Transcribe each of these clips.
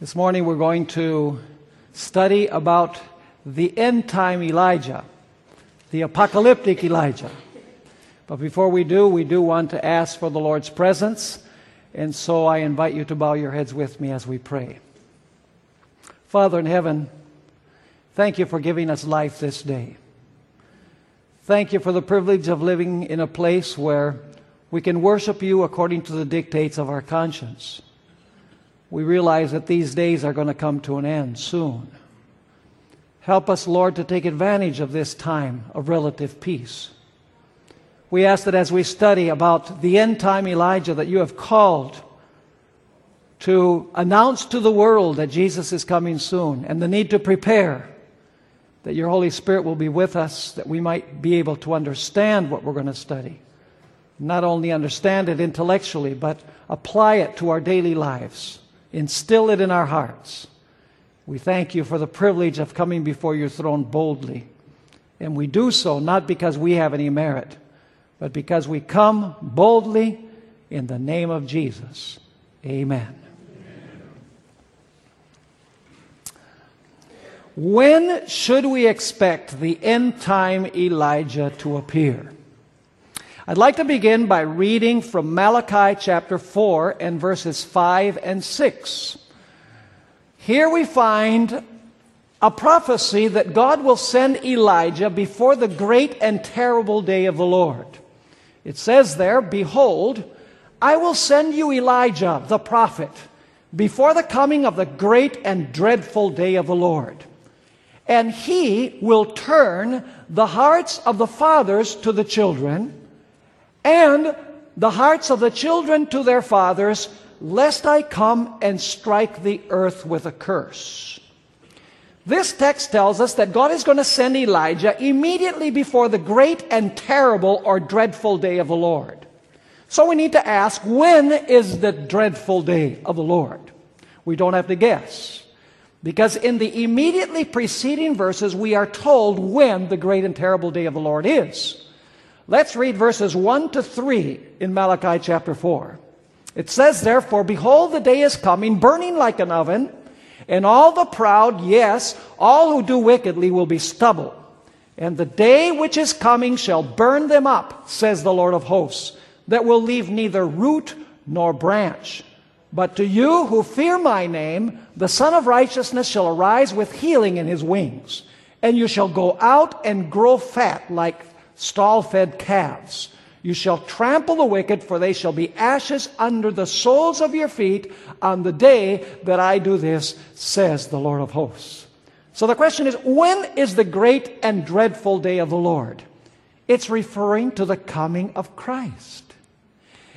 This morning we're going to study about the end time Elijah, the apocalyptic Elijah. But before we do, we do want to ask for the Lord's presence, and so I invite you to bow your heads with me as we pray. Father in heaven, thank you for giving us life this day. Thank you for the privilege of living in a place where we can worship you according to the dictates of our conscience. We realize that these days are going to come to an end soon. Help us, Lord, to take advantage of this time of relative peace. We ask that as we study about the end time Elijah that you have called to announce to the world that Jesus is coming soon and the need to prepare, that your Holy Spirit will be with us, that we might be able to understand what we're going to study not only understand it intellectually, but apply it to our daily lives, instill it in our hearts. We thank you for the privilege of coming before your throne boldly. And we do so not because we have any merit, but because we come boldly in the name of Jesus. Amen. When should we expect the end time Elijah to appear? I'd like to begin by reading from Malachi chapter 4 and verses 5 and 6. Here we find a prophecy that God will send Elijah before the great and terrible day of the Lord. It says there, Behold, I will send you Elijah the prophet before the coming of the great and dreadful day of the Lord. And he will turn the hearts of the fathers to the children and the hearts of the children to their fathers, lest I come and strike the earth with a curse. This text tells us that God is going to send Elijah immediately before the great and terrible or dreadful day of the Lord. So we need to ask, when is the dreadful day of the Lord? We don't have to guess. Because in the immediately preceding verses, we are told when the great and terrible day of the Lord is. Let's read verses 1 to 3 in Malachi chapter 4. It says, Therefore, behold, the day is coming, burning like an oven, and all the proud, yes, all who do wickedly will be stubble. And the day which is coming shall burn them up, says the Lord of hosts, that will leave neither root nor branch. But to you who fear my name, the Sun of Righteousness shall arise with healing in his wings. And you shall go out and grow fat like stall fed calves. You shall trample the wicked, for they shall be ashes under the soles of your feet on the day that I do this, says the Lord of hosts. So the question is, when is the great and dreadful day of the Lord? It's referring to the coming of Christ.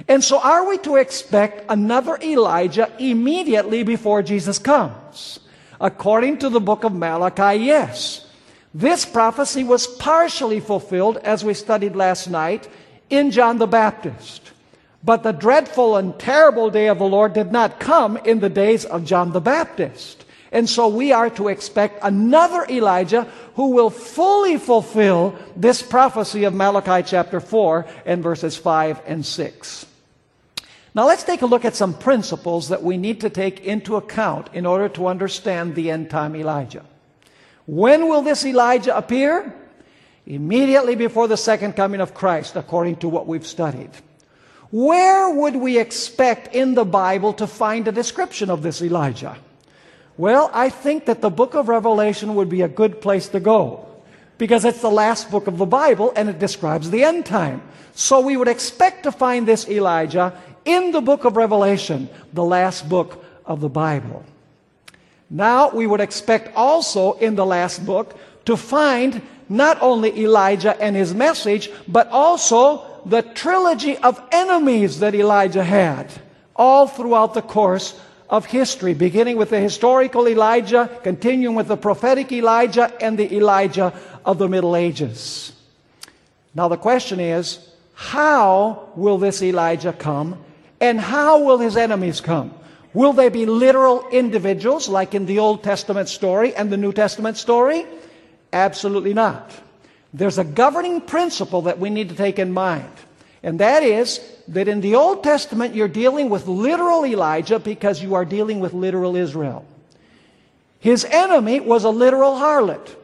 And so are we to expect another Elijah immediately before Jesus comes? According to the book of Malachi, yes. This prophecy was partially fulfilled, as we studied last night, in John the Baptist. But the dreadful and terrible day of the Lord did not come in the days of John the Baptist. And so we are to expect another Elijah who will fully fulfill this prophecy of Malachi chapter 4 and verses 5 and 6. Now let's take a look at some principles that we need to take into account in order to understand the end time Elijah. When will this Elijah appear? Immediately before the second coming of Christ, according to what we've studied. Where would we expect in the Bible to find a description of this Elijah? Well, I think that the book of Revelation would be a good place to go because it's the last book of the Bible and it describes the end time. So we would expect to find this Elijah in the book of Revelation, the last book of the Bible. Now we would expect also in the last book to find not only Elijah and his message, but also the trilogy of enemies that Elijah had all throughout the course of history, beginning with the historical Elijah, continuing with the prophetic Elijah, and the Elijah of the Middle Ages. Now the question is, how will this Elijah come, and how will his enemies come? Will they be literal individuals like in the Old Testament story and the New Testament story? Absolutely not. There's a governing principle that we need to take in mind. And that is that in the Old Testament, you're dealing with literal Elijah because you are dealing with literal Israel. His enemy was a literal harlot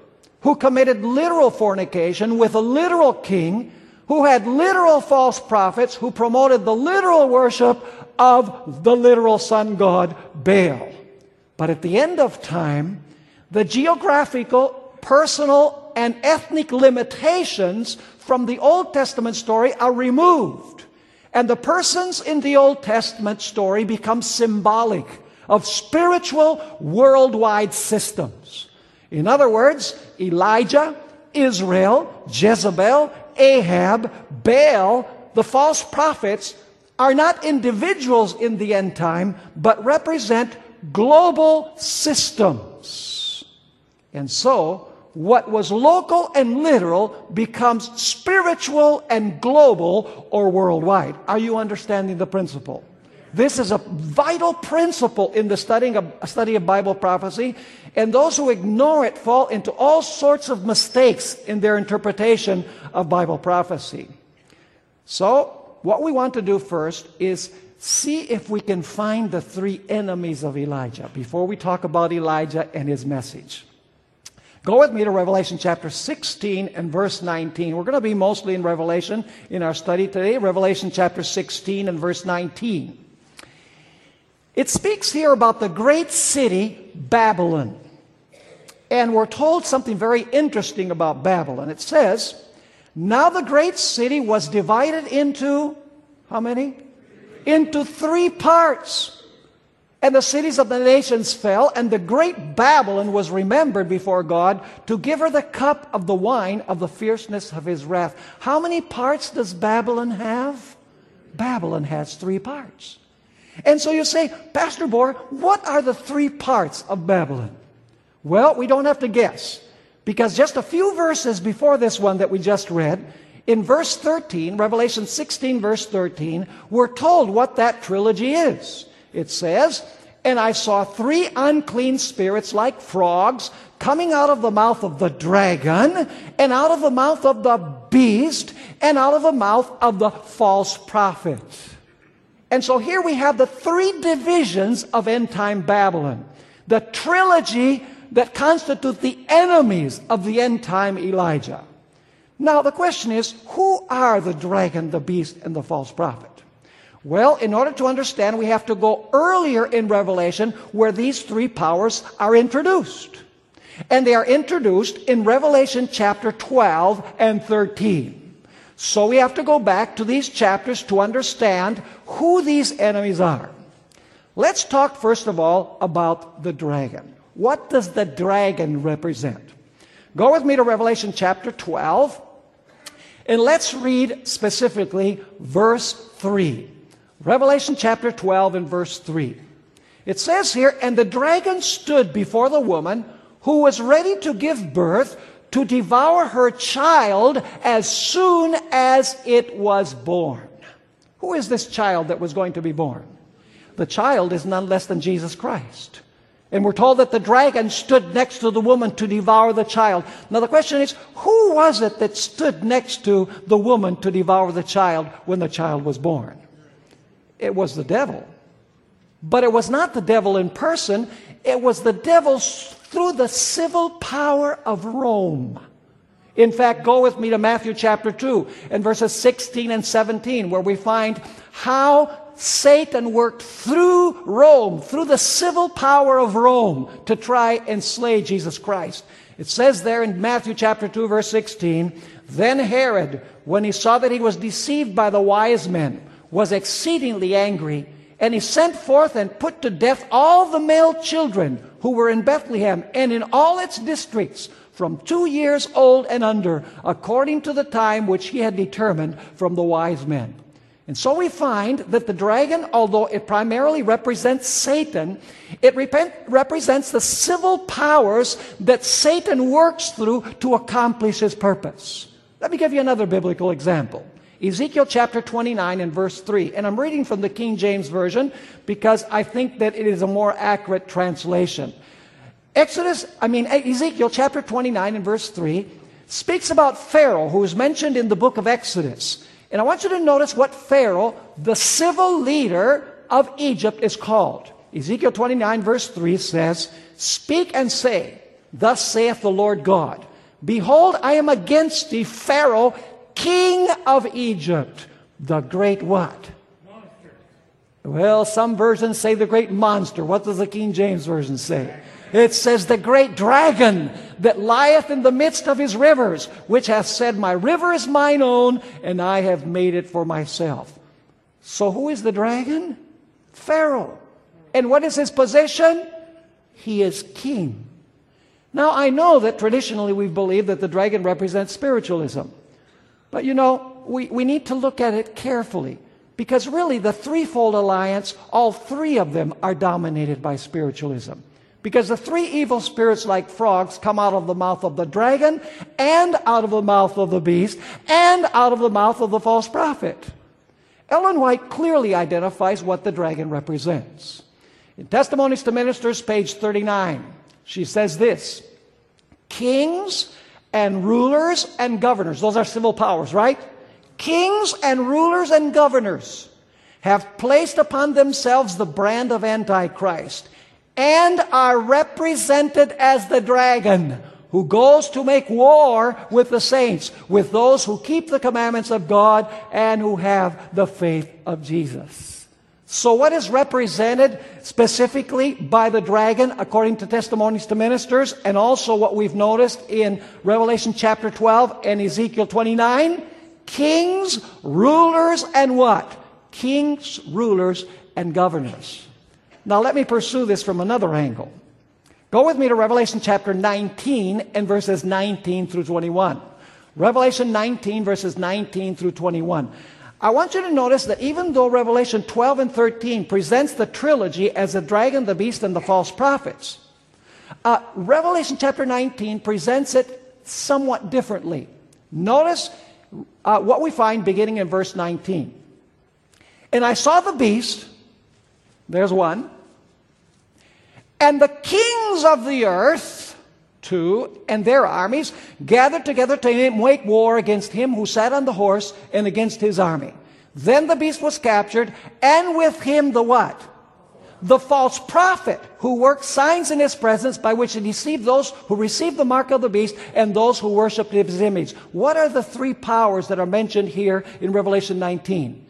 who committed literal fornication with a literal king who had literal false prophets who promoted the literal worship of the literal sun god Baal. But at the end of time, the geographical, personal, and ethnic limitations from the Old Testament story are removed. And the persons in the Old Testament story become symbolic of spiritual worldwide systems. In other words, Elijah, Israel, Jezebel, Ahab, Baal, the false prophets are not individuals in the end time, but represent global systems. And so, what was local and literal becomes spiritual and global or worldwide. Are you understanding the principle? This is a vital principle in the studying of, study of Bible prophecy, and those who ignore it fall into all sorts of mistakes in their interpretation of Bible prophecy. So, what we want to do first is see if we can find the three enemies of Elijah before we talk about Elijah and his message. Go with me to Revelation chapter 16 and verse 19. We're going to be mostly in Revelation in our study today. Revelation chapter 16 and verse 19. It speaks here about the great city, Babylon. And we're told something very interesting about Babylon. It says, Now the great city was divided into, how many? Into three parts. And the cities of the nations fell, and the great Babylon was remembered before God to give her the cup of the wine of the fierceness of his wrath. How many parts does Babylon have? Babylon has three parts. And so you say, Pastor Bohr, what are the three parts of Babylon? Well, we don't have to guess. Because just a few verses before this one that we just read, in verse 13, Revelation 16, verse 13, we're told what that trilogy is. It says, And I saw three unclean spirits like frogs coming out of the mouth of the dragon, and out of the mouth of the beast, and out of the mouth of the false prophet. And so here we have the three divisions of end time Babylon. The trilogy that constitute the enemies of the end time Elijah. Now the question is, who are the dragon, the beast, and the false prophet? Well, in order to understand, we have to go earlier in Revelation where these three powers are introduced. And they are introduced in Revelation chapter 12 and 13. So we have to go back to these chapters to understand who these enemies are. Let's talk first of all about the dragon. What does the dragon represent? Go with me to Revelation chapter 12, and let's read specifically verse 3. Revelation chapter 12 and verse 3. It says here, And the dragon stood before the woman who was ready to give birth to devour her child as soon as it was born. Who is this child that was going to be born? The child is none less than Jesus Christ. And we're told that the dragon stood next to the woman to devour the child. Now the question is, who was it that stood next to the woman to devour the child when the child was born? It was the devil. But it was not the devil in person, it was the devil through the civil power of Rome. In fact, go with me to Matthew chapter 2 and verses 16 and 17, where we find how Satan worked through Rome, through the civil power of Rome, to try and slay Jesus Christ. It says there in Matthew chapter 2, verse 16, Then Herod, when he saw that he was deceived by the wise men, was exceedingly angry and he sent forth and put to death all the male children who were in Bethlehem and in all its districts from two years old and under, according to the time which he had determined from the wise men. And so we find that the dragon, although it primarily represents Satan, it represents the civil powers that Satan works through to accomplish his purpose. Let me give you another biblical example. Ezekiel chapter 29 and verse 3. And I'm reading from the King James Version because I think that it is a more accurate translation. Exodus, I mean, Ezekiel chapter 29 and verse 3 speaks about Pharaoh, who is mentioned in the book of Exodus. And I want you to notice what Pharaoh, the civil leader of Egypt, is called. Ezekiel 29, verse 3 says, Speak and say, Thus saith the Lord God, Behold, I am against thee, Pharaoh, king of Egypt, the great what? Monster. Well, some versions say the great monster. What does the King James Version say? It says, The great dragon that lieth in the midst of his rivers, which hath said, My river is mine own, and I have made it for myself. So who is the dragon? Pharaoh. And what is his position? He is king. Now, I know that traditionally we believe that the dragon represents spiritualism. But you know, we, we need to look at it carefully. Because really, the threefold alliance, all three of them are dominated by spiritualism. Because the three evil spirits, like frogs, come out of the mouth of the dragon, and out of the mouth of the beast, and out of the mouth of the false prophet. Ellen White clearly identifies what the dragon represents. In Testimonies to Ministers, page 39, she says this Kings and rulers and governors, those are civil powers, right? Kings and rulers and governors have placed upon themselves the brand of Antichrist and are represented as the dragon who goes to make war with the saints, with those who keep the commandments of God and who have the faith of Jesus. So, what is represented specifically by the dragon, according to testimonies to ministers, and also what we've noticed in Revelation chapter 12 and Ezekiel 29? Kings, rulers, and what? Kings, rulers, and governors. Now, let me pursue this from another angle. Go with me to Revelation chapter 19 and verses 19 through 21. Revelation 19, verses 19 through 21. I want you to notice that even though Revelation 12 and 13 presents the trilogy as the dragon, the beast, and the false prophets, uh, Revelation chapter 19 presents it somewhat differently. Notice uh, what we find beginning in verse 19. And I saw the beast, there's one, and the kings of the earth, two, and their armies gathered together to make war against him who sat on the horse and against his army. Then the beast was captured, and with him the what? The false prophet who worked signs in his presence by which he deceived those who received the mark of the beast and those who worshiped his image. What are the three powers that are mentioned here in Revelation 19?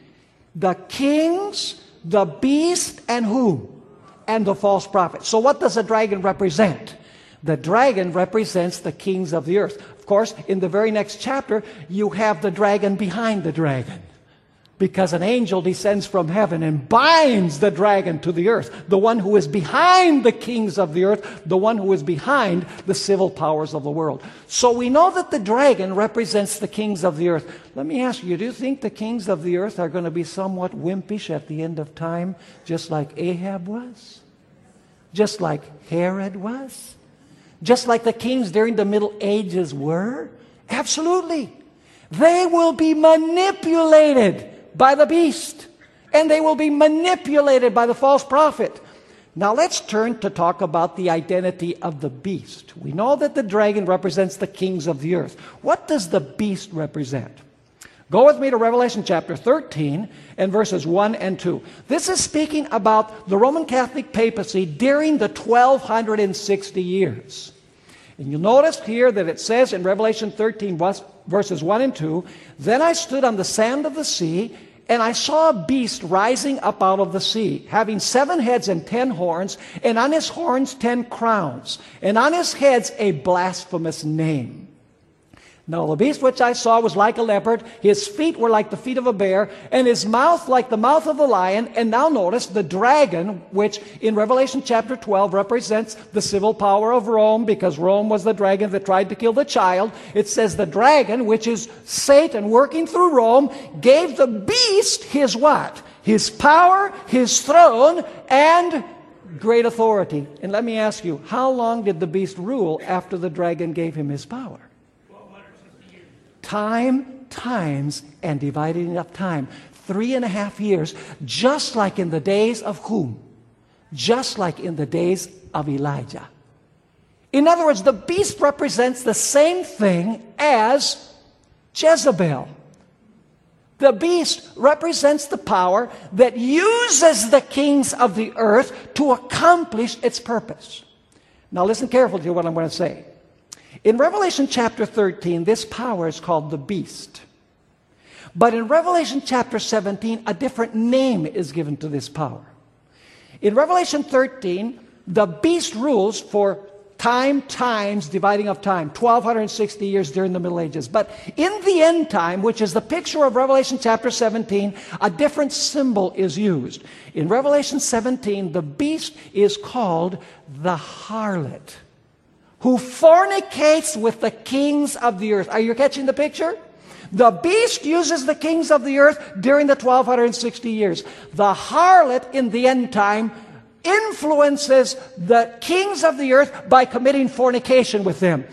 The kings, the beast, and who? and the false prophet. So, what does the dragon represent? The dragon represents the kings of the earth. Of course, in the very next chapter, you have the dragon behind the dragon. Because an angel descends from heaven and binds the dragon to the earth, the one who is behind the kings of the earth, the one who is behind the civil powers of the world. So we know that the dragon represents the kings of the earth. Let me ask you, do you think the kings of the earth are going to be somewhat wimpish at the end of time, just like Ahab was? Just like Herod was? Just like the kings during the Middle Ages were? Absolutely. They will be manipulated by the beast, and they will be manipulated by the false prophet. Now let's turn to talk about the identity of the beast. We know that the dragon represents the kings of the earth. What does the beast represent? Go with me to Revelation chapter 13 and verses 1 and 2. This is speaking about the Roman Catholic papacy during the 1260 years. And you'll notice here that it says in Revelation 13, verses 1 and 2 Then I stood on the sand of the sea, and I saw a beast rising up out of the sea, having seven heads and ten horns, and on his horns ten crowns, and on his heads a blasphemous name. No, the beast which I saw was like a leopard. His feet were like the feet of a bear, and his mouth like the mouth of a lion. And now notice the dragon, which in Revelation chapter 12 represents the civil power of Rome, because Rome was the dragon that tried to kill the child. It says the dragon, which is Satan working through Rome, gave the beast his what? His power, his throne, and great authority. And let me ask you, how long did the beast rule after the dragon gave him his power? Time, times, and dividing up time. Three and a half years, just like in the days of whom? Just like in the days of Elijah. In other words, the beast represents the same thing as Jezebel. The beast represents the power that uses the kings of the earth to accomplish its purpose. Now, listen carefully to what I'm going to say. In Revelation chapter 13, this power is called the beast. But in Revelation chapter 17, a different name is given to this power. In Revelation 13, the beast rules for time times dividing of time 1260 years during the middle ages but in the end time which is the picture of revelation chapter 17 a different symbol is used in revelation 17 the beast is called the harlot who fornicates with the kings of the earth are you catching the picture the beast uses the kings of the earth during the 1260 years the harlot in the end time influences the kings of the earth by committing fornication with them.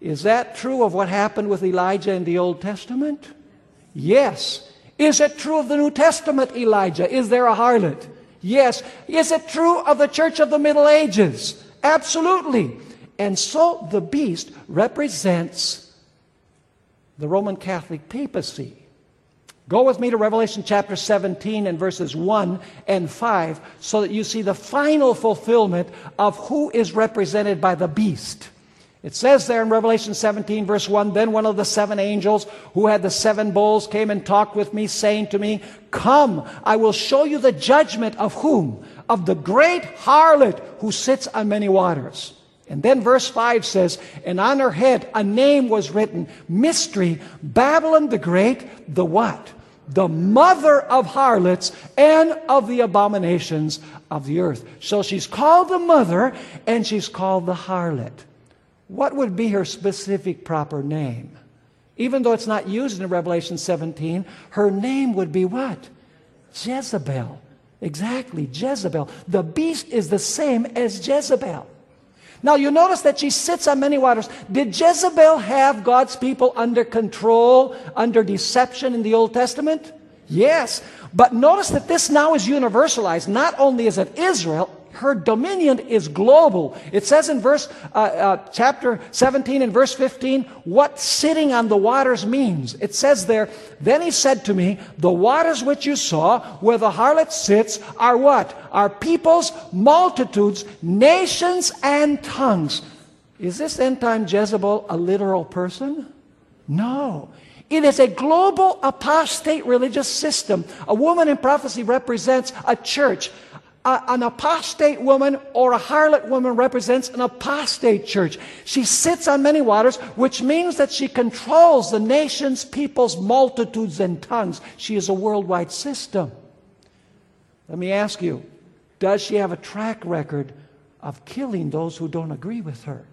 Is that true of what happened with Elijah in the Old Testament? Yes. Is it true of the New Testament, Elijah? Is there a harlot? Yes. Is it true of the church of the Middle Ages? Absolutely. And so the beast represents the Roman Catholic papacy. Go with me to Revelation chapter 17 and verses 1 and 5 so that you see the final fulfillment of who is represented by the beast. It says there in Revelation 17, verse 1 Then one of the seven angels who had the seven bowls came and talked with me, saying to me, Come, I will show you the judgment of whom? Of the great harlot who sits on many waters. And then verse 5 says, And on her head a name was written, Mystery, Babylon the Great, the what? the mother of harlots and of the abominations of the earth. So she's called the mother and she's called the harlot. What would be her specific proper name? Even though it's not used in Revelation 17, her name would be what? Jezebel. Exactly, Jezebel. The beast is the same as Jezebel. Now you notice that she sits on many waters. Did Jezebel have God's people under control, under deception in the Old Testament? Yes. But notice that this now is universalized. Not only is it Israel, her dominion is global. It says in verse uh, uh, chapter 17 and verse 15 what sitting on the waters means. It says there, then he said to me, the waters which you saw where the harlot sits are what? Are peoples, multitudes, nations, and tongues. Is this end time Jezebel a literal person? No. It is a global apostate religious system. A woman in prophecy represents a church a, an apostate woman or a harlot woman represents an apostate church. She sits on many waters, which means that she controls the nations, peoples, multitudes, and tongues. She is a worldwide system. Let me ask you does she have a track record of killing those who don't agree with her?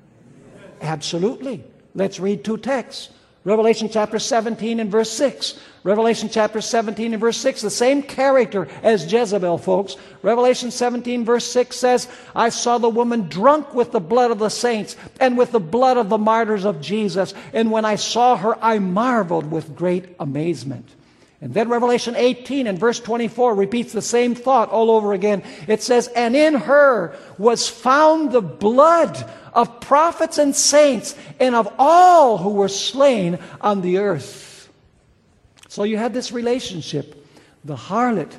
Absolutely. Let's read two texts. Revelation chapter 17 and verse 6. Revelation chapter 17 and verse 6, the same character as Jezebel, folks. Revelation 17 verse 6 says, I saw the woman drunk with the blood of the saints and with the blood of the martyrs of Jesus. And when I saw her, I marveled with great amazement. And then Revelation 18 and verse 24 repeats the same thought all over again. It says, And in her was found the blood of prophets and saints and of all who were slain on the earth. So you have this relationship. The harlot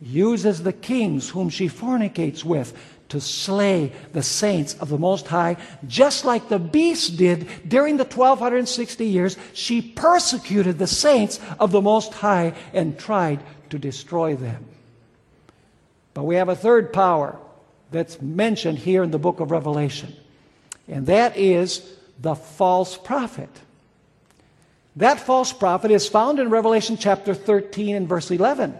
uses the kings whom she fornicates with to slay the saints of the Most High, just like the beast did during the 1260 years. She persecuted the saints of the Most High and tried to destroy them. But we have a third power that's mentioned here in the book of Revelation and that is the false prophet. That false prophet is found in Revelation chapter 13 and verse 11.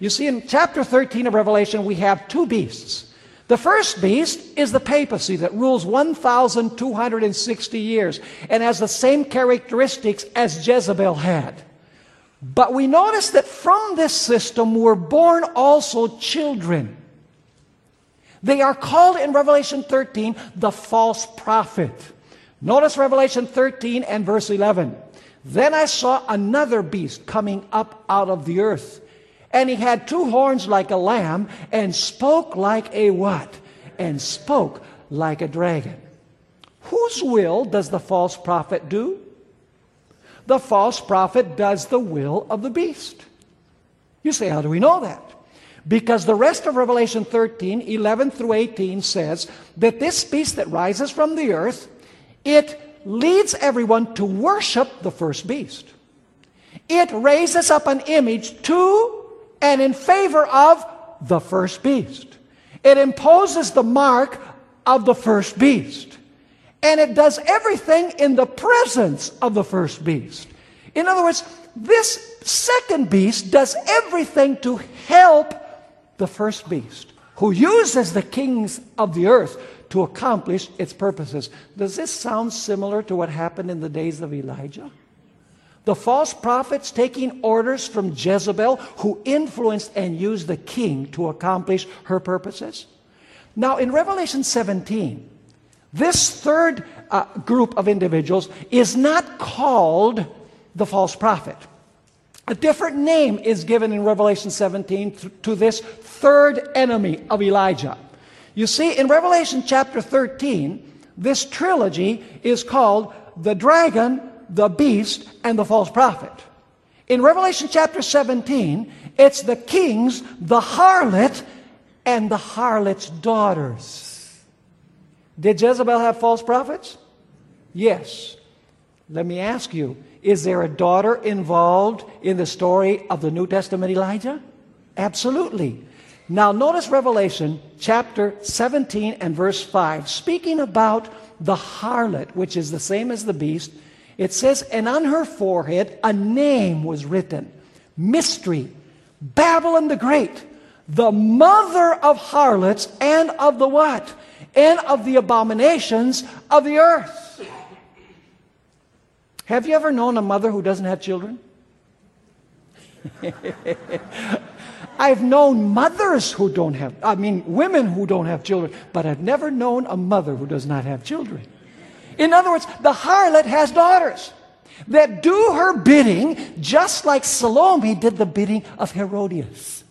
You see, in chapter 13 of Revelation, we have two beasts. The first beast is the papacy that rules 1,260 years and has the same characteristics as Jezebel had. But we notice that from this system were born also children. They are called in Revelation 13 the false prophet. Notice Revelation 13 and verse 11. Then I saw another beast coming up out of the earth. And he had two horns like a lamb and spoke like a what? And spoke like a dragon. Whose will does the false prophet do? The false prophet does the will of the beast. You say, how do we know that? Because the rest of Revelation 13, 11 through 18 says that this beast that rises from the earth, it leads everyone to worship the first beast. It raises up an image to and in favor of the first beast. It imposes the mark of the first beast. And it does everything in the presence of the first beast. In other words, this second beast does everything to help the first beast, who uses the kings of the earth to accomplish its purposes. Does this sound similar to what happened in the days of Elijah? The false prophets taking orders from Jezebel, who influenced and used the king to accomplish her purposes. Now, in Revelation 17, this third uh, group of individuals is not called the false prophet. A different name is given in Revelation 17 to, to this third enemy of Elijah. You see, in Revelation chapter 13, this trilogy is called the dragon, the beast, and the false prophet. In Revelation chapter 17, it's the kings, the harlot, and the harlot's daughters. Did Jezebel have false prophets? Yes. Let me ask you is there a daughter involved in the story of the New Testament Elijah? Absolutely. Now, notice Revelation chapter 17 and verse 5. Speaking about the harlot, which is the same as the beast, it says, And on her forehead a name was written Mystery, Babylon the Great, the mother of harlots and of the what? And of the abominations of the earth. Have you ever known a mother who doesn't have children? I've known mothers who don't have, I mean, women who don't have children, but I've never known a mother who does not have children. In other words, the harlot has daughters that do her bidding just like Salome did the bidding of Herodias.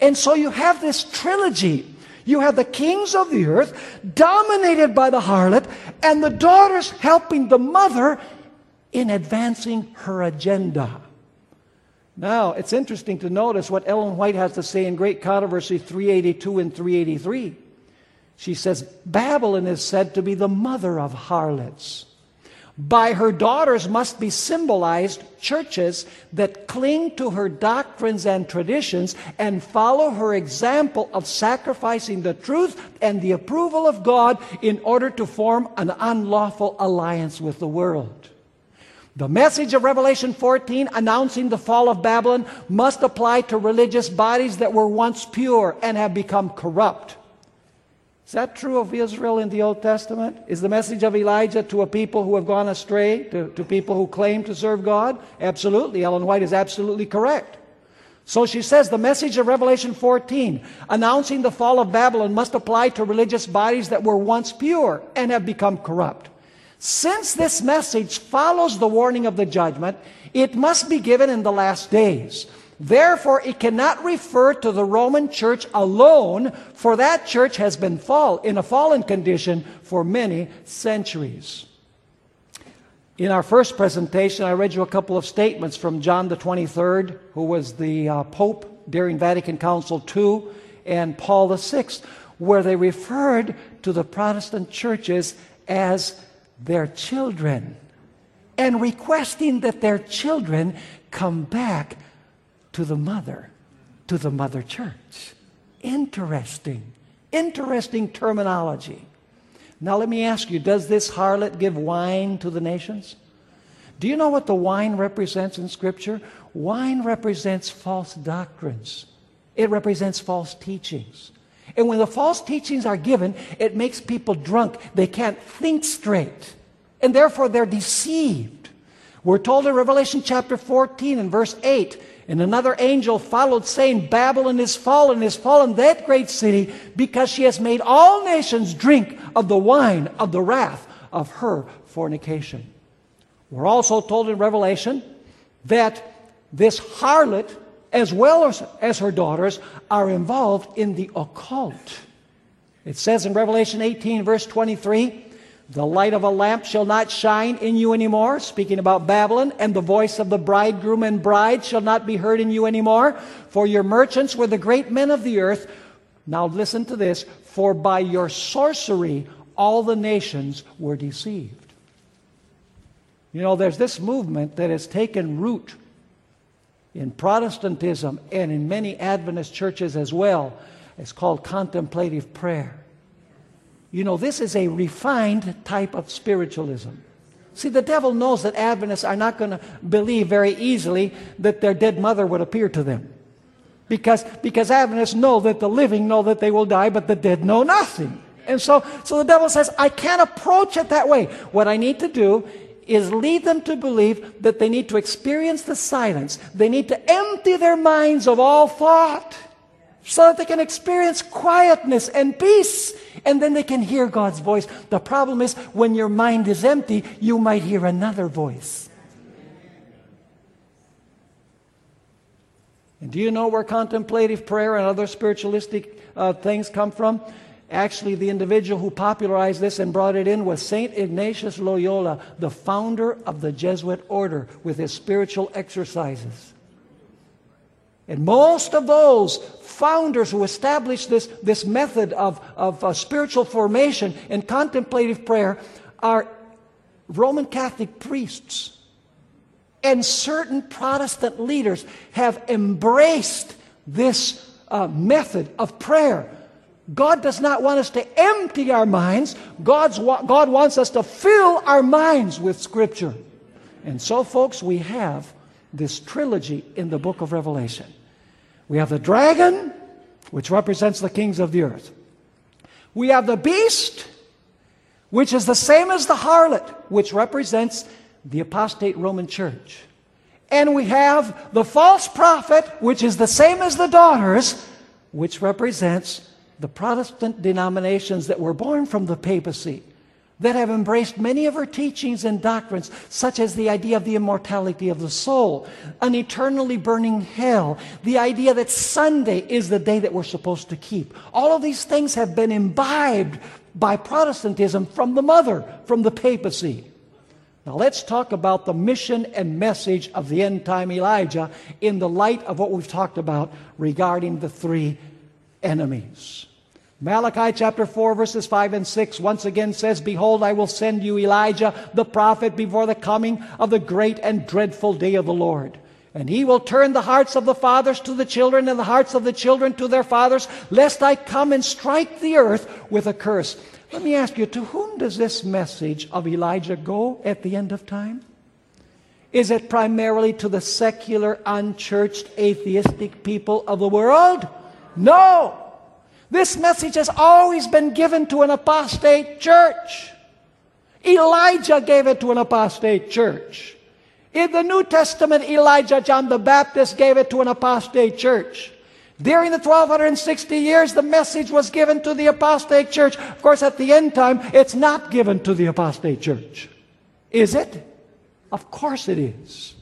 And so you have this trilogy. You have the kings of the earth dominated by the harlot and the daughters helping the mother in advancing her agenda. Now, it's interesting to notice what Ellen White has to say in Great Controversy 382 and 383. She says, Babylon is said to be the mother of harlots. By her daughters must be symbolized churches that cling to her doctrines and traditions and follow her example of sacrificing the truth and the approval of God in order to form an unlawful alliance with the world. The message of Revelation 14 announcing the fall of Babylon must apply to religious bodies that were once pure and have become corrupt. Is that true of Israel in the Old Testament? Is the message of Elijah to a people who have gone astray, to, to people who claim to serve God? Absolutely. Ellen White is absolutely correct. So she says the message of Revelation 14 announcing the fall of Babylon must apply to religious bodies that were once pure and have become corrupt. Since this message follows the warning of the judgment, it must be given in the last days. Therefore, it cannot refer to the Roman church alone, for that church has been fall, in a fallen condition for many centuries. In our first presentation, I read you a couple of statements from John the 23rd, who was the uh, Pope during Vatican Council II, and Paul VI, where they referred to the Protestant churches as their children and requesting that their children come back to the mother, to the mother church. Interesting, interesting terminology. Now, let me ask you does this harlot give wine to the nations? Do you know what the wine represents in Scripture? Wine represents false doctrines, it represents false teachings. And when the false teachings are given, it makes people drunk. They can't think straight. And therefore, they're deceived. We're told in Revelation chapter 14 and verse 8 and another angel followed, saying, Babylon is fallen, is fallen, that great city, because she has made all nations drink of the wine of the wrath of her fornication. We're also told in Revelation that this harlot as well as, as her daughters, are involved in the occult. It says in Revelation 18, verse 23, The light of a lamp shall not shine in you anymore, speaking about Babylon, and the voice of the bridegroom and bride shall not be heard in you anymore, for your merchants were the great men of the earth. Now listen to this, for by your sorcery all the nations were deceived. You know, there's this movement that has taken root in Protestantism and in many Adventist churches as well. It's called contemplative prayer. You know, this is a refined type of spiritualism. See, the devil knows that Adventists are not going to believe very easily that their dead mother would appear to them. Because, because Adventists know that the living know that they will die, but the dead know nothing. And so, so the devil says, I can't approach it that way. What I need to do is lead them to believe that they need to experience the silence. They need to empty their minds of all thought so that they can experience quietness and peace and then they can hear God's voice. The problem is when your mind is empty, you might hear another voice. And do you know where contemplative prayer and other spiritualistic uh, things come from? Actually, the individual who popularized this and brought it in was St. Ignatius Loyola, the founder of the Jesuit order, with his spiritual exercises. And most of those founders who established this, this method of, of uh, spiritual formation and contemplative prayer are Roman Catholic priests. And certain Protestant leaders have embraced this uh, method of prayer. God does not want us to empty our minds. God's, God wants us to fill our minds with Scripture. And so, folks, we have this trilogy in the book of Revelation. We have the dragon, which represents the kings of the earth. We have the beast, which is the same as the harlot, which represents the apostate Roman church. And we have the false prophet, which is the same as the daughters, which represents the Protestant denominations that were born from the papacy that have embraced many of her teachings and doctrines, such as the idea of the immortality of the soul, an eternally burning hell, the idea that Sunday is the day that we're supposed to keep. All of these things have been imbibed by Protestantism from the mother, from the papacy. Now let's talk about the mission and message of the end time Elijah in the light of what we've talked about regarding the three enemies. Malachi chapter 4, verses 5 and 6 once again says, Behold, I will send you Elijah the prophet before the coming of the great and dreadful day of the Lord. And he will turn the hearts of the fathers to the children and the hearts of the children to their fathers, lest I come and strike the earth with a curse. Let me ask you, to whom does this message of Elijah go at the end of time? Is it primarily to the secular, unchurched, atheistic people of the world? No! This message has always been given to an apostate church. Elijah gave it to an apostate church. In the New Testament, Elijah, John the Baptist, gave it to an apostate church. During the 1260 years, the message was given to the apostate church. Of course, at the end time, it's not given to the apostate church. Is it? Of course it is.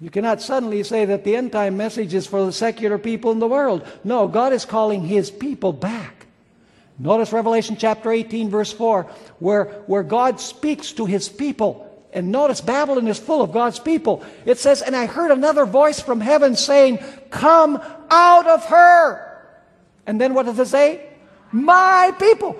You cannot suddenly say that the end time message is for the secular people in the world. No, God is calling His people back. Notice Revelation chapter 18, verse 4, where, where God speaks to His people. And notice Babylon is full of God's people. It says, And I heard another voice from heaven saying, Come out of her. And then what does it say? My people.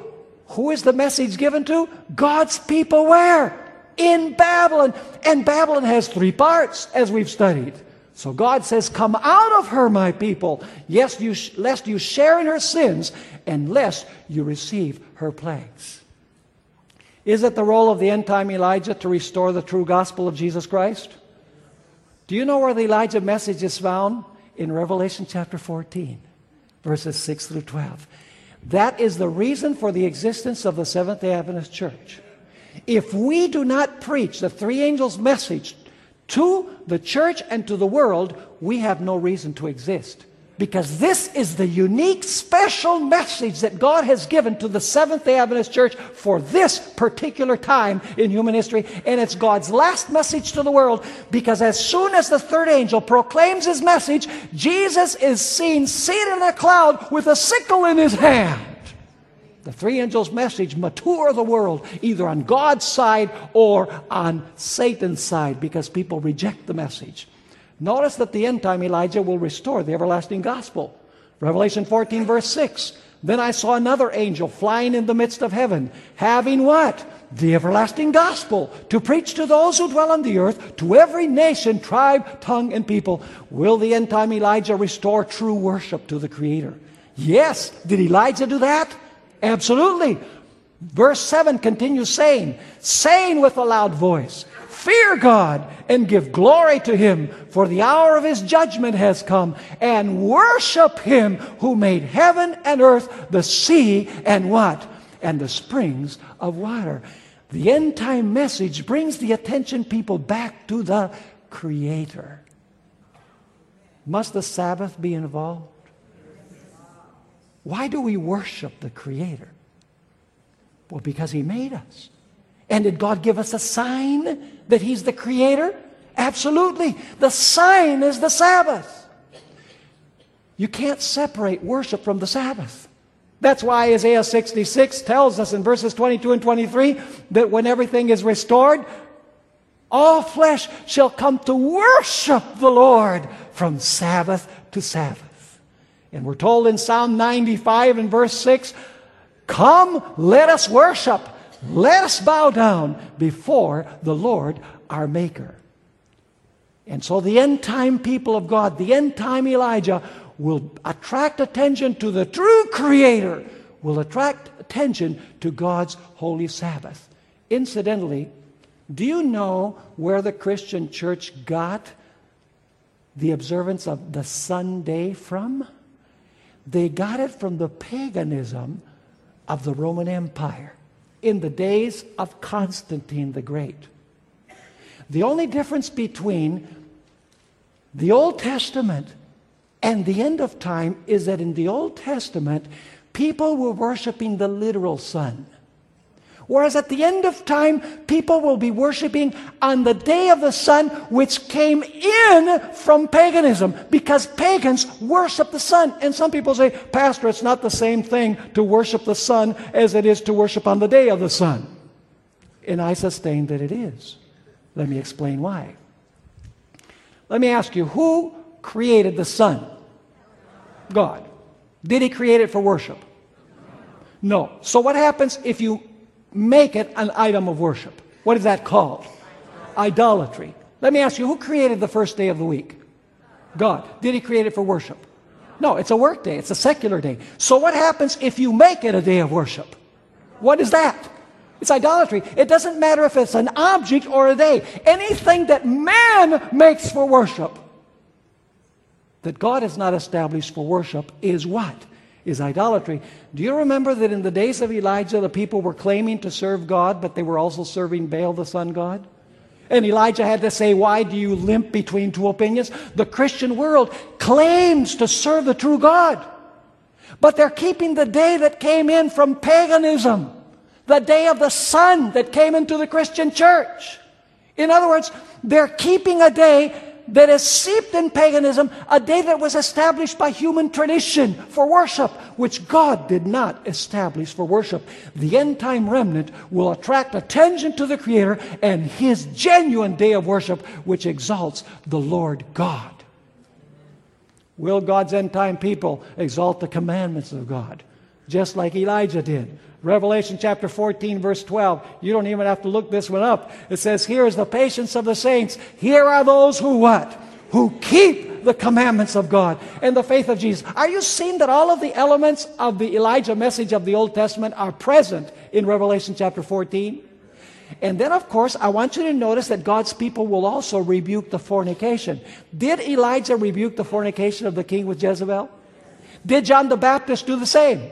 Who is the message given to? God's people where? In Babylon. And Babylon has three parts, as we've studied. So God says, Come out of her, my people, yes, lest you share in her sins, and lest you receive her plagues. Is it the role of the end time Elijah to restore the true gospel of Jesus Christ? Do you know where the Elijah message is found? In Revelation chapter 14, verses 6 through 12. That is the reason for the existence of the Seventh day Adventist Church. If we do not preach the three angels' message to the church and to the world, we have no reason to exist. Because this is the unique, special message that God has given to the Seventh day Adventist Church for this particular time in human history. And it's God's last message to the world because as soon as the third angel proclaims his message, Jesus is seen seated in a cloud with a sickle in his hand. The three angels' message mature the world either on God's side or on Satan's side because people reject the message. Notice that the end time Elijah will restore the everlasting gospel. Revelation 14, verse 6. Then I saw another angel flying in the midst of heaven, having what? The everlasting gospel to preach to those who dwell on the earth, to every nation, tribe, tongue, and people. Will the end time Elijah restore true worship to the Creator? Yes. Did Elijah do that? Absolutely. Verse 7 continues saying, saying with a loud voice, Fear God and give glory to Him, for the hour of His judgment has come, and worship Him who made heaven and earth, the sea, and what? And the springs of water. The end time message brings the attention people back to the Creator. Must the Sabbath be involved? Why do we worship the Creator? Well, because He made us. And did God give us a sign that He's the Creator? Absolutely. The sign is the Sabbath. You can't separate worship from the Sabbath. That's why Isaiah 66 tells us in verses 22 and 23 that when everything is restored, all flesh shall come to worship the Lord from Sabbath to Sabbath. And we're told in Psalm 95 and verse 6 Come, let us worship. Let us bow down before the Lord our Maker. And so the end time people of God, the end time Elijah, will attract attention to the true Creator, will attract attention to God's holy Sabbath. Incidentally, do you know where the Christian church got the observance of the Sunday from? They got it from the paganism of the Roman Empire in the days of Constantine the Great. The only difference between the Old Testament and the end of time is that in the Old Testament, people were worshiping the literal sun. Whereas at the end of time, people will be worshiping on the day of the sun, which came in from paganism, because pagans worship the sun. And some people say, Pastor, it's not the same thing to worship the sun as it is to worship on the day of the sun. And I sustain that it is. Let me explain why. Let me ask you, who created the sun? God. Did he create it for worship? No. So what happens if you make it an item of worship. What is that called? Idolatry. Let me ask you, who created the first day of the week? God. Did he create it for worship? No, it's a work day. It's a secular day. So what happens if you make it a day of worship? What is that? It's idolatry. It doesn't matter if it's an object or a day. Anything that man makes for worship that God has not established for worship is what? Is idolatry. Do you remember that in the days of Elijah, the people were claiming to serve God, but they were also serving Baal, the sun god? And Elijah had to say, Why do you limp between two opinions? The Christian world claims to serve the true God, but they're keeping the day that came in from paganism, the day of the sun that came into the Christian church. In other words, they're keeping a day that is seeped in paganism, a day that was established by human tradition for worship, which God did not establish for worship. The end time remnant will attract attention to the Creator and His genuine day of worship, which exalts the Lord God. Will God's end time people exalt the commandments of God, just like Elijah did? Revelation chapter 14, verse 12. You don't even have to look this one up. It says, Here is the patience of the saints. Here are those who what? Who keep the commandments of God and the faith of Jesus. Are you seeing that all of the elements of the Elijah message of the Old Testament are present in Revelation chapter 14? And then, of course, I want you to notice that God's people will also rebuke the fornication. Did Elijah rebuke the fornication of the king with Jezebel? Did John the Baptist do the same?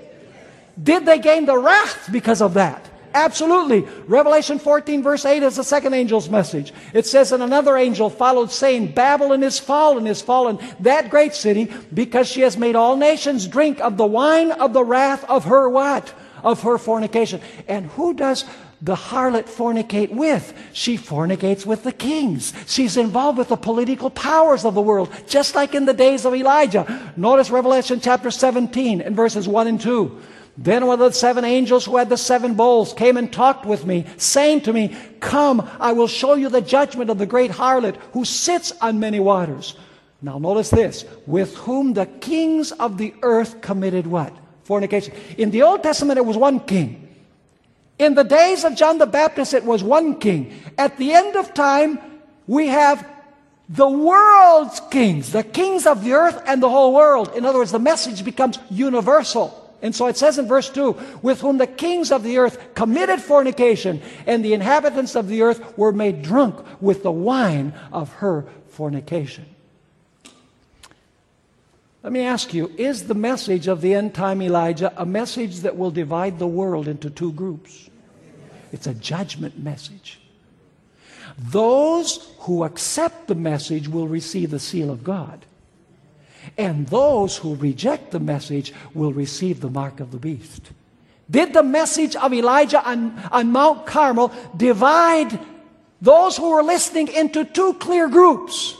Did they gain the wrath because of that? Absolutely. Revelation 14, verse 8 is the second angel's message. It says, And another angel followed, saying, Babylon is fallen, is fallen, that great city, because she has made all nations drink of the wine of the wrath of her what? Of her fornication. And who does the harlot fornicate with? She fornicates with the kings. She's involved with the political powers of the world, just like in the days of Elijah. Notice Revelation chapter 17 and verses 1 and 2. Then one of the seven angels who had the seven bowls came and talked with me, saying to me, Come, I will show you the judgment of the great harlot who sits on many waters. Now notice this, with whom the kings of the earth committed what? Fornication. In the Old Testament, it was one king. In the days of John the Baptist, it was one king. At the end of time, we have the world's kings, the kings of the earth and the whole world. In other words, the message becomes universal. And so it says in verse 2 with whom the kings of the earth committed fornication, and the inhabitants of the earth were made drunk with the wine of her fornication. Let me ask you is the message of the end time Elijah a message that will divide the world into two groups? It's a judgment message. Those who accept the message will receive the seal of God. And those who reject the message will receive the mark of the beast. Did the message of Elijah on, on Mount Carmel divide those who were listening into two clear groups?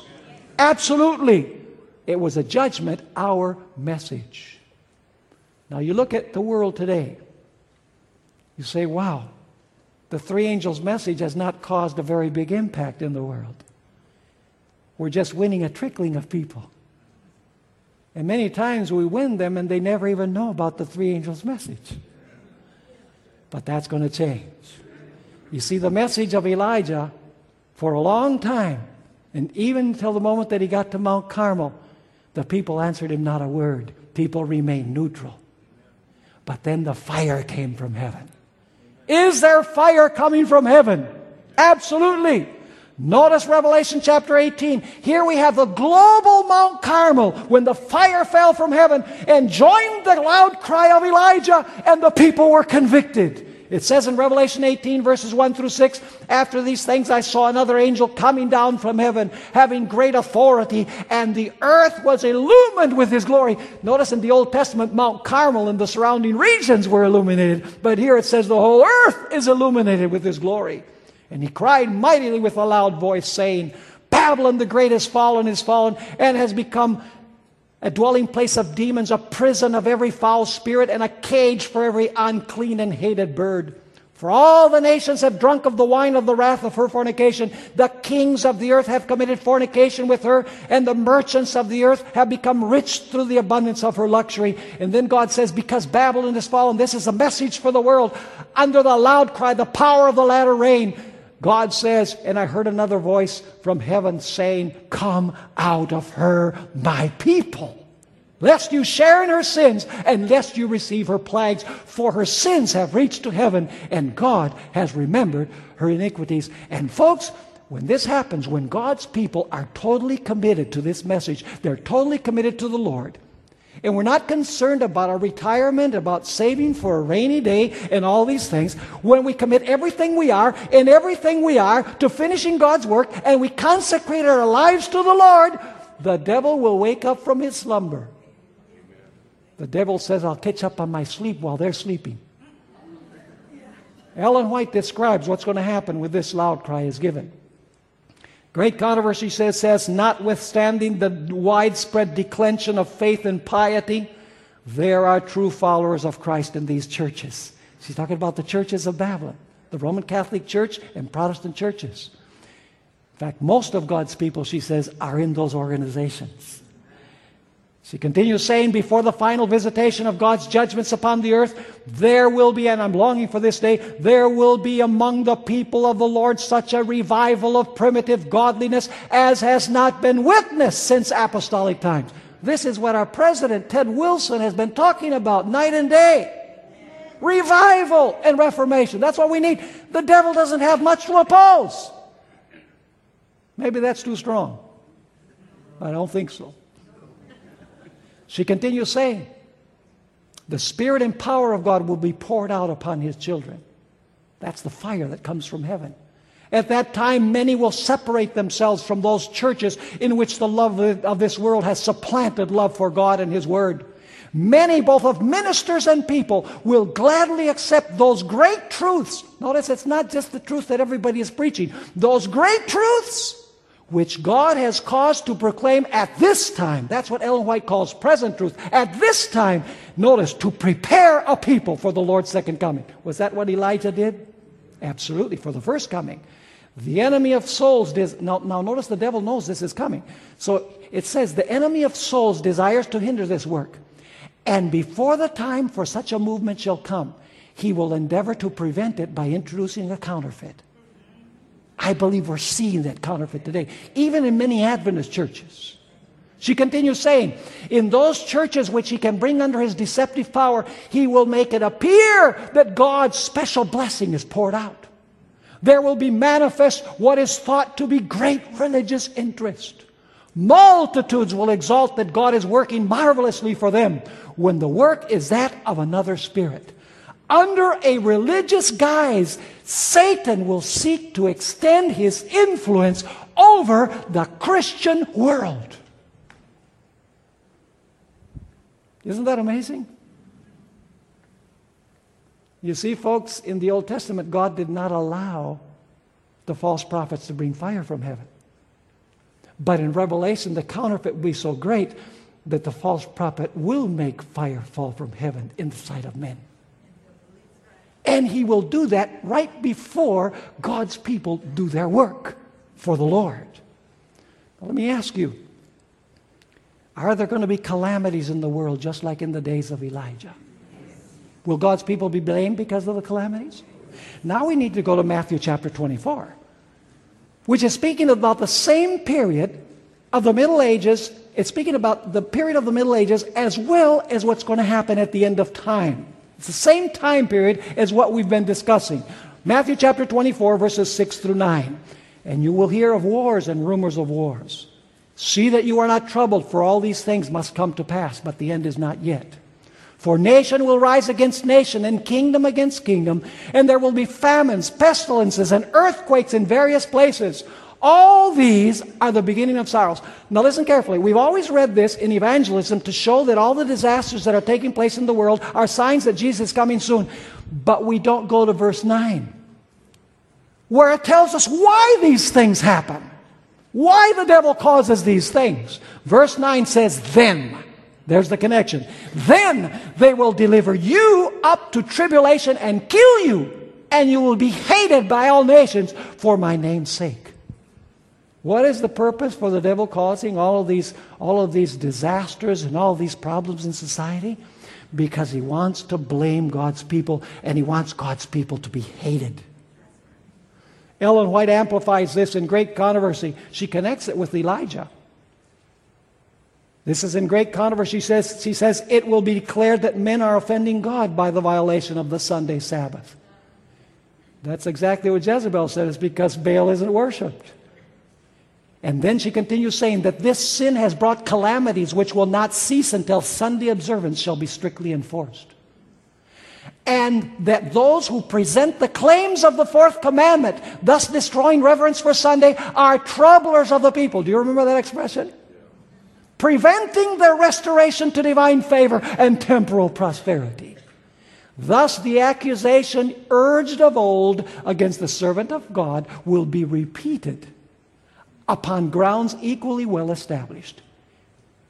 Absolutely. It was a judgment hour message. Now you look at the world today. You say, wow, the three angels' message has not caused a very big impact in the world. We're just winning a trickling of people. And many times we win them and they never even know about the three angels' message. But that's going to change. You see, the message of Elijah for a long time, and even until the moment that he got to Mount Carmel, the people answered him not a word. People remained neutral. But then the fire came from heaven. Is there fire coming from heaven? Absolutely. Notice Revelation chapter 18. Here we have the global Mount Carmel when the fire fell from heaven and joined the loud cry of Elijah, and the people were convicted. It says in Revelation 18, verses 1 through 6 After these things I saw another angel coming down from heaven, having great authority, and the earth was illumined with his glory. Notice in the Old Testament, Mount Carmel and the surrounding regions were illuminated, but here it says the whole earth is illuminated with his glory. And he cried mightily with a loud voice, saying, Babylon the great has fallen, is fallen, and has become a dwelling place of demons, a prison of every foul spirit, and a cage for every unclean and hated bird. For all the nations have drunk of the wine of the wrath of her fornication. The kings of the earth have committed fornication with her, and the merchants of the earth have become rich through the abundance of her luxury. And then God says, Because Babylon has fallen, this is a message for the world. Under the loud cry, the power of the latter rain, God says, and I heard another voice from heaven saying, Come out of her, my people. Lest you share in her sins, and lest you receive her plagues, for her sins have reached to heaven, and God has remembered her iniquities. And folks, when this happens, when God's people are totally committed to this message, they're totally committed to the Lord, and we're not concerned about our retirement, about saving for a rainy day, and all these things. When we commit everything we are and everything we are to finishing God's work and we consecrate our lives to the Lord, the devil will wake up from his slumber. The devil says, I'll catch up on my sleep while they're sleeping. Ellen White describes what's going to happen with this loud cry is given. Great controversy says, says, notwithstanding the widespread declension of faith and piety, there are true followers of Christ in these churches. She's talking about the churches of Babylon, the Roman Catholic Church and Protestant churches. In fact, most of God's people, she says, are in those organizations. She continues saying, before the final visitation of God's judgments upon the earth, there will be, and I'm longing for this day, there will be among the people of the Lord such a revival of primitive godliness as has not been witnessed since apostolic times. This is what our president, Ted Wilson, has been talking about night and day. Revival and reformation. That's what we need. The devil doesn't have much to oppose. Maybe that's too strong. I don't think so. She continues saying, The Spirit and power of God will be poured out upon His children. That's the fire that comes from heaven. At that time, many will separate themselves from those churches in which the love of this world has supplanted love for God and His Word. Many, both of ministers and people, will gladly accept those great truths. Notice it's not just the truth that everybody is preaching. Those great truths which God has caused to proclaim at this time. That's what Ellen White calls present truth. At this time, Notice, to prepare a people for the Lord's second coming. Was that what Elijah did? Absolutely, for the first coming. The enemy of souls, des- now, now notice the devil knows this is coming. So it says, the enemy of souls desires to hinder this work. And before the time for such a movement shall come, he will endeavor to prevent it by introducing a counterfeit. I believe we're seeing that counterfeit today, even in many Adventist churches. She continues saying, in those churches which he can bring under his deceptive power, he will make it appear that God's special blessing is poured out. There will be manifest what is thought to be great religious interest. Multitudes will exalt that God is working marvelously for them when the work is that of another spirit. Under a religious guise, Satan will seek to extend his influence over the Christian world. Isn't that amazing? You see, folks, in the Old Testament, God did not allow the false prophets to bring fire from heaven. But in Revelation, the counterfeit will be so great that the false prophet will make fire fall from heaven in the sight of men. And he will do that right before God's people do their work for the Lord. Now, let me ask you are there going to be calamities in the world just like in the days of Elijah? Will God's people be blamed because of the calamities? Now we need to go to Matthew chapter 24, which is speaking about the same period of the Middle Ages. It's speaking about the period of the Middle Ages as well as what's going to happen at the end of time. It's the same time period as what we've been discussing. Matthew chapter 24, verses 6 through 9. And you will hear of wars and rumors of wars. See that you are not troubled, for all these things must come to pass, but the end is not yet. For nation will rise against nation, and kingdom against kingdom, and there will be famines, pestilences, and earthquakes in various places. All these are the beginning of sorrows. Now, listen carefully. We've always read this in evangelism to show that all the disasters that are taking place in the world are signs that Jesus is coming soon. But we don't go to verse 9, where it tells us why these things happen, why the devil causes these things. Verse 9 says, Then. There's the connection. Then they will deliver you up to tribulation and kill you, and you will be hated by all nations for my name's sake. What is the purpose for the devil causing all of these, all of these disasters and all these problems in society? Because he wants to blame God's people and he wants God's people to be hated. Ellen White amplifies this in Great Controversy. She connects it with Elijah. This is in great controversy. She says, she says, It will be declared that men are offending God by the violation of the Sunday Sabbath. That's exactly what Jezebel said, it's because Baal isn't worshiped. And then she continues saying that this sin has brought calamities which will not cease until Sunday observance shall be strictly enforced. And that those who present the claims of the fourth commandment, thus destroying reverence for Sunday, are troublers of the people. Do you remember that expression? Preventing their restoration to divine favor and temporal prosperity. Thus, the accusation urged of old against the servant of God will be repeated upon grounds equally well established.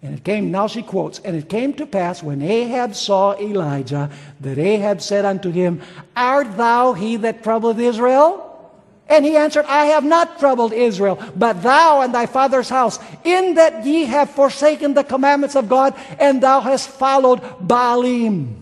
And it came, now she quotes, and it came to pass when Ahab saw Elijah that Ahab said unto him, Art thou he that troubleth Israel? And he answered, I have not troubled Israel, but thou and thy father's house, in that ye have forsaken the commandments of God, and thou hast followed Baalim.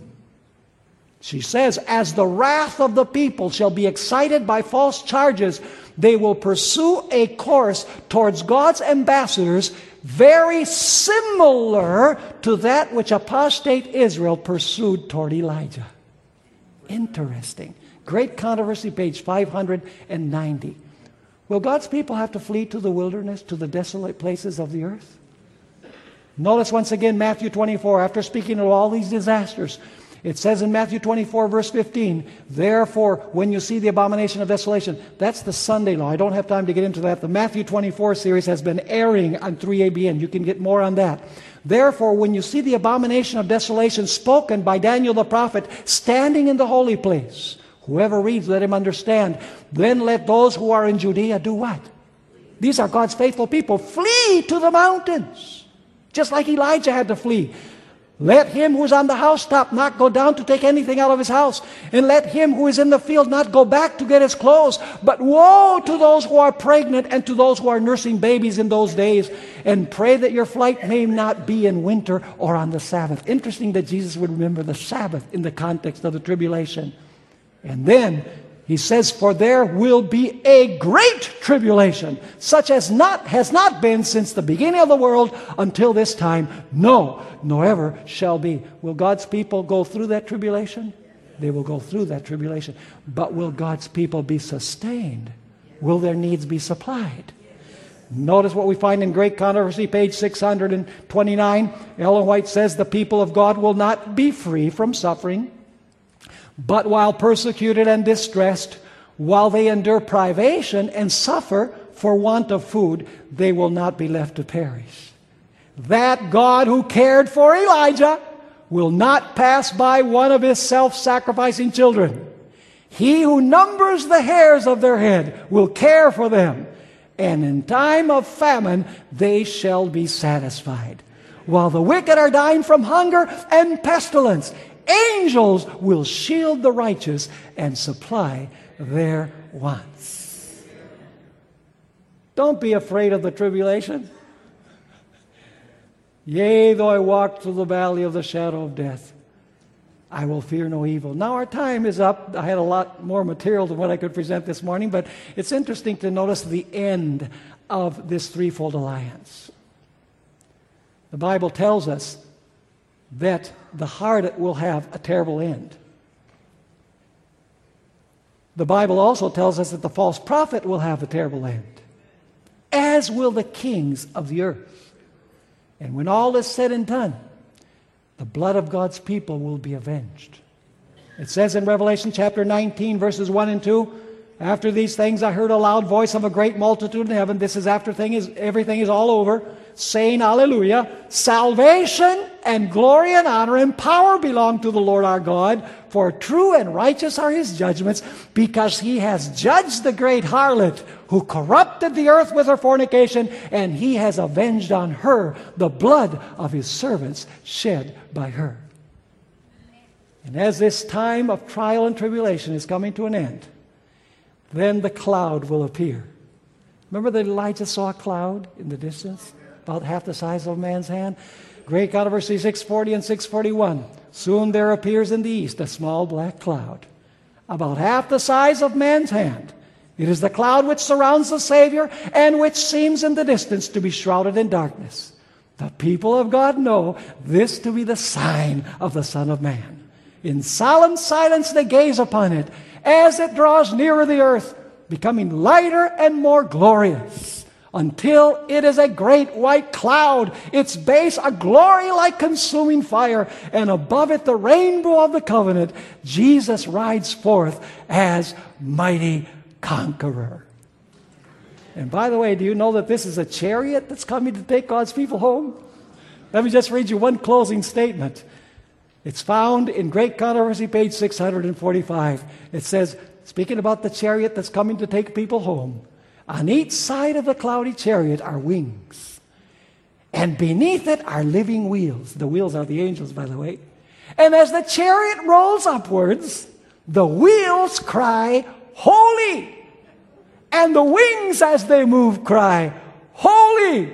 She says, As the wrath of the people shall be excited by false charges, they will pursue a course towards God's ambassadors very similar to that which apostate Israel pursued toward Elijah. Interesting. Great controversy, page 590. Will God's people have to flee to the wilderness, to the desolate places of the earth? Notice once again Matthew 24, after speaking of all these disasters, it says in Matthew 24, verse 15, Therefore, when you see the abomination of desolation, that's the Sunday law. I don't have time to get into that. The Matthew 24 series has been airing on 3ABN. You can get more on that. Therefore, when you see the abomination of desolation spoken by Daniel the prophet standing in the holy place, whoever reads, let him understand. Then let those who are in Judea do what? These are God's faithful people. Flee to the mountains. Just like Elijah had to flee. Let him who is on the housetop not go down to take anything out of his house. And let him who is in the field not go back to get his clothes. But woe to those who are pregnant and to those who are nursing babies in those days. And pray that your flight may not be in winter or on the Sabbath. Interesting that Jesus would remember the Sabbath in the context of the tribulation. And then he says, For there will be a great tribulation, such as not has not been since the beginning of the world until this time, no, nor ever shall be. Will God's people go through that tribulation? They will go through that tribulation. But will God's people be sustained? Will their needs be supplied? Notice what we find in Great Controversy, page 629. Ellen White says the people of God will not be free from suffering but while persecuted and distressed, while they endure privation and suffer for want of food, they will not be left to perish. That God who cared for Elijah will not pass by one of his self sacrificing children. He who numbers the hairs of their head will care for them, and in time of famine they shall be satisfied. While the wicked are dying from hunger and pestilence, angels will shield the righteous and supply their wants. Don't be afraid of the tribulation. Yea, though I walk through the valley of the shadow of death, I will fear no evil. Now, our time is up. I had a lot more material than what I could present this morning, but it's interesting to notice the end of this threefold alliance. The Bible tells us that the harlot will have a terrible end. The Bible also tells us that the false prophet will have a terrible end, as will the kings of the earth. And when all is said and done, the blood of God's people will be avenged. It says in Revelation chapter 19, verses 1 and 2 After these things I heard a loud voice of a great multitude in heaven. This is after thing is, everything is all over saying, Hallelujah, salvation and glory and honor and power belong to the Lord our God, for true and righteous are his judgments, because he has judged the great harlot who corrupted the earth with her fornication, and he has avenged on her the blood of his servants shed by her. And as this time of trial and tribulation is coming to an end, then the cloud will appear. Remember that Elijah saw a cloud in the distance? About half the size of a man's hand. Great Controversy 640 and 641. Soon there appears in the east a small black cloud, about half the size of man's hand. It is the cloud which surrounds the Savior and which seems in the distance to be shrouded in darkness. The people of God know this to be the sign of the Son of Man. In solemn silence they gaze upon it as it draws nearer the earth, becoming lighter and more glorious until it is a great white cloud, its base a glory like consuming fire, and above it the rainbow of the covenant. Jesus rides forth as mighty conqueror. And by the way, do you know that this is a chariot that's coming to take God's people home? Let me just read you one closing statement. It's found in Great Controversy, page 645. It says, speaking about the chariot that's coming to take people home, on each side of the cloudy chariot are wings, and beneath it are living wheels. The wheels are the angels, by the way. And as the chariot rolls upwards, the wheels cry, Holy! And the wings, as they move, cry, Holy!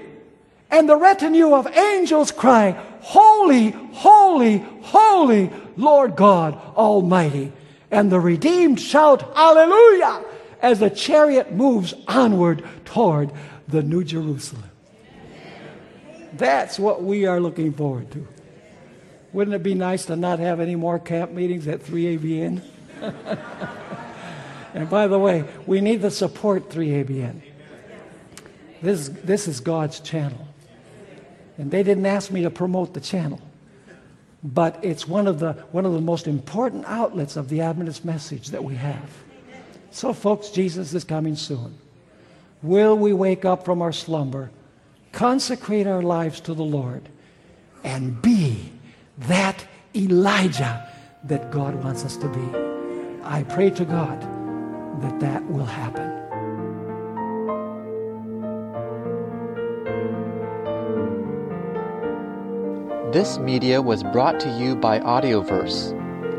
And the retinue of angels cry, Holy, holy, holy, Lord God Almighty. And the redeemed shout, Hallelujah! As the chariot moves onward toward the New Jerusalem. That's what we are looking forward to. Wouldn't it be nice to not have any more camp meetings at 3ABN? and by the way, we need to support 3ABN. This, this is God's channel. And they didn't ask me to promote the channel. But it's one of the, one of the most important outlets of the Adventist message that we have. So, folks, Jesus is coming soon. Will we wake up from our slumber, consecrate our lives to the Lord, and be that Elijah that God wants us to be? I pray to God that that will happen. This media was brought to you by Audioverse,